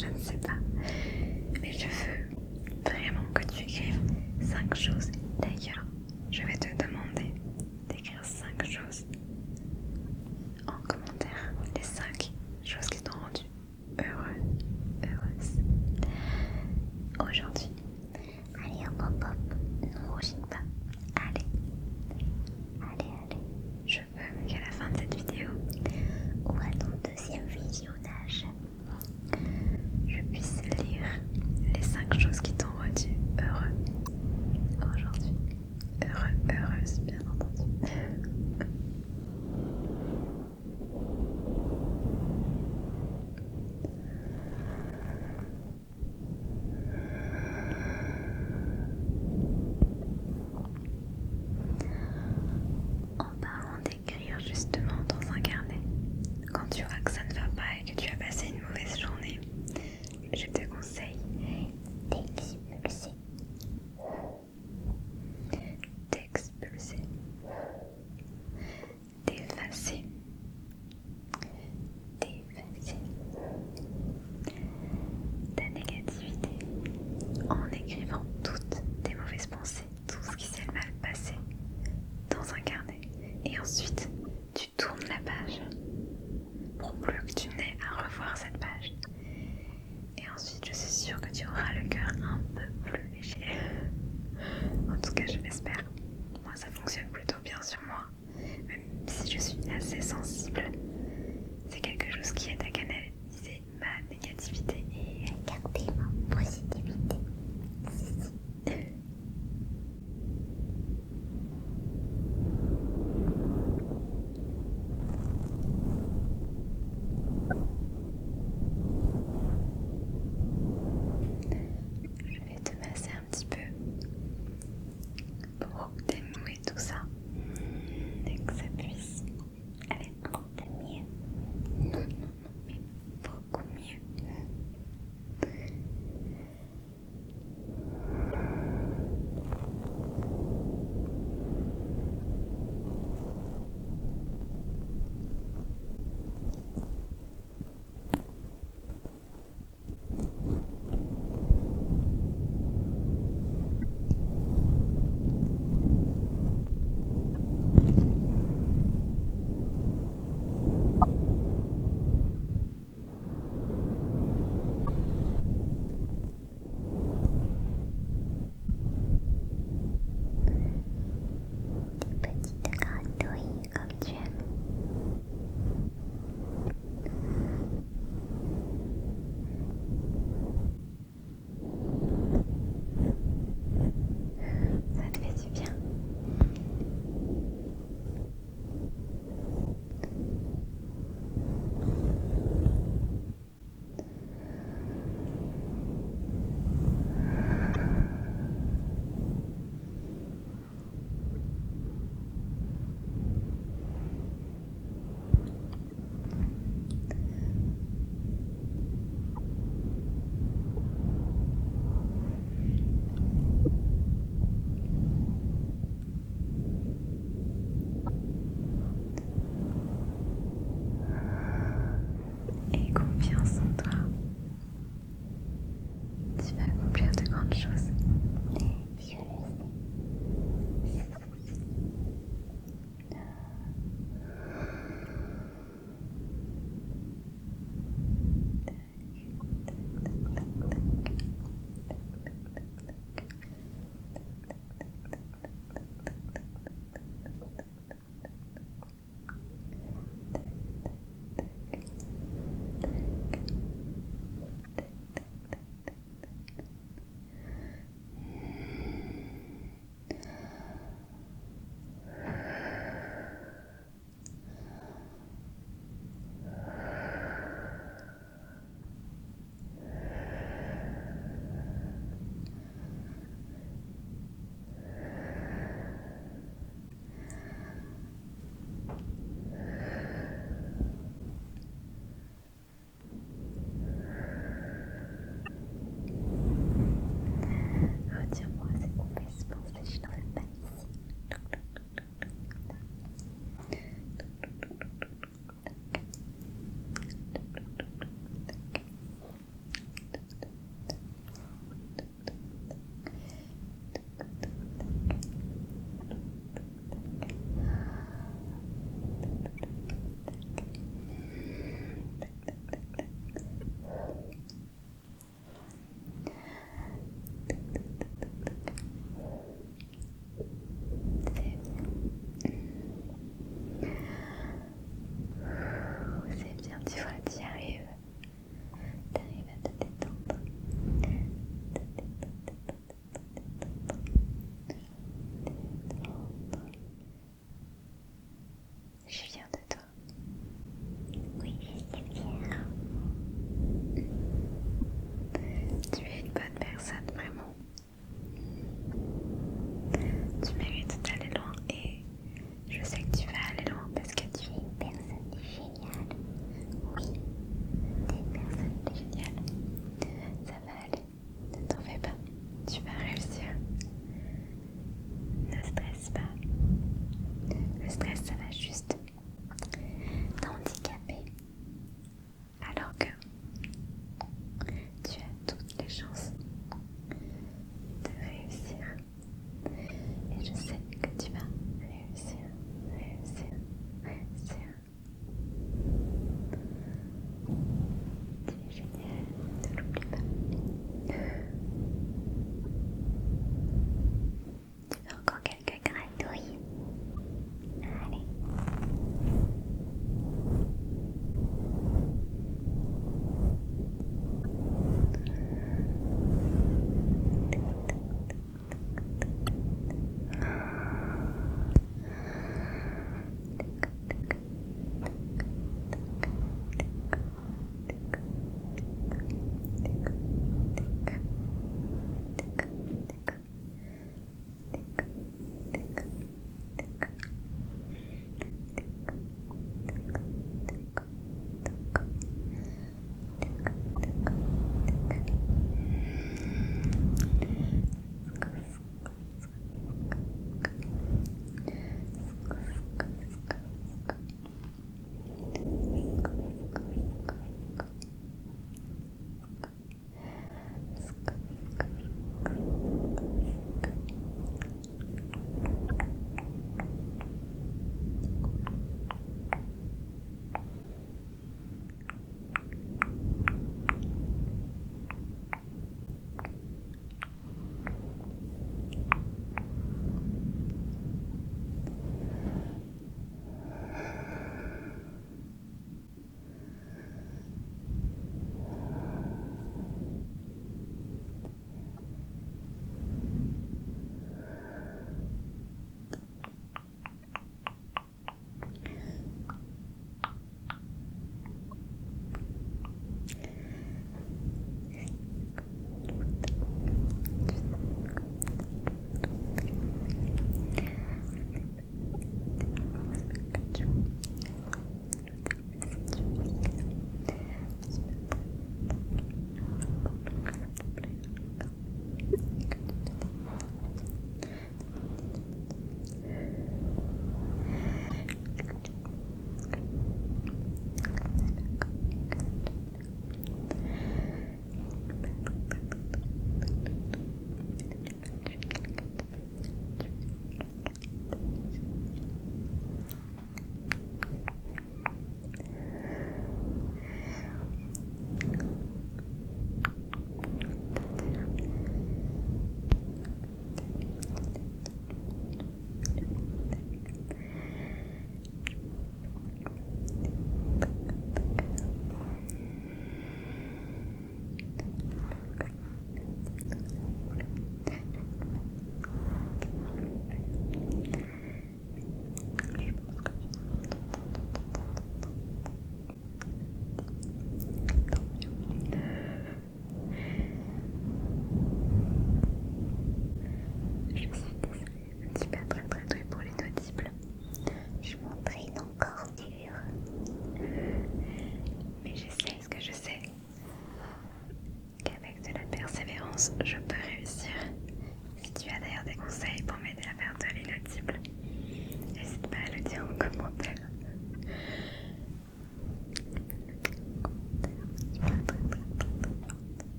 je ne sais pas. Mais je veux vraiment que tu écrives 5 choses. D'ailleurs,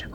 Je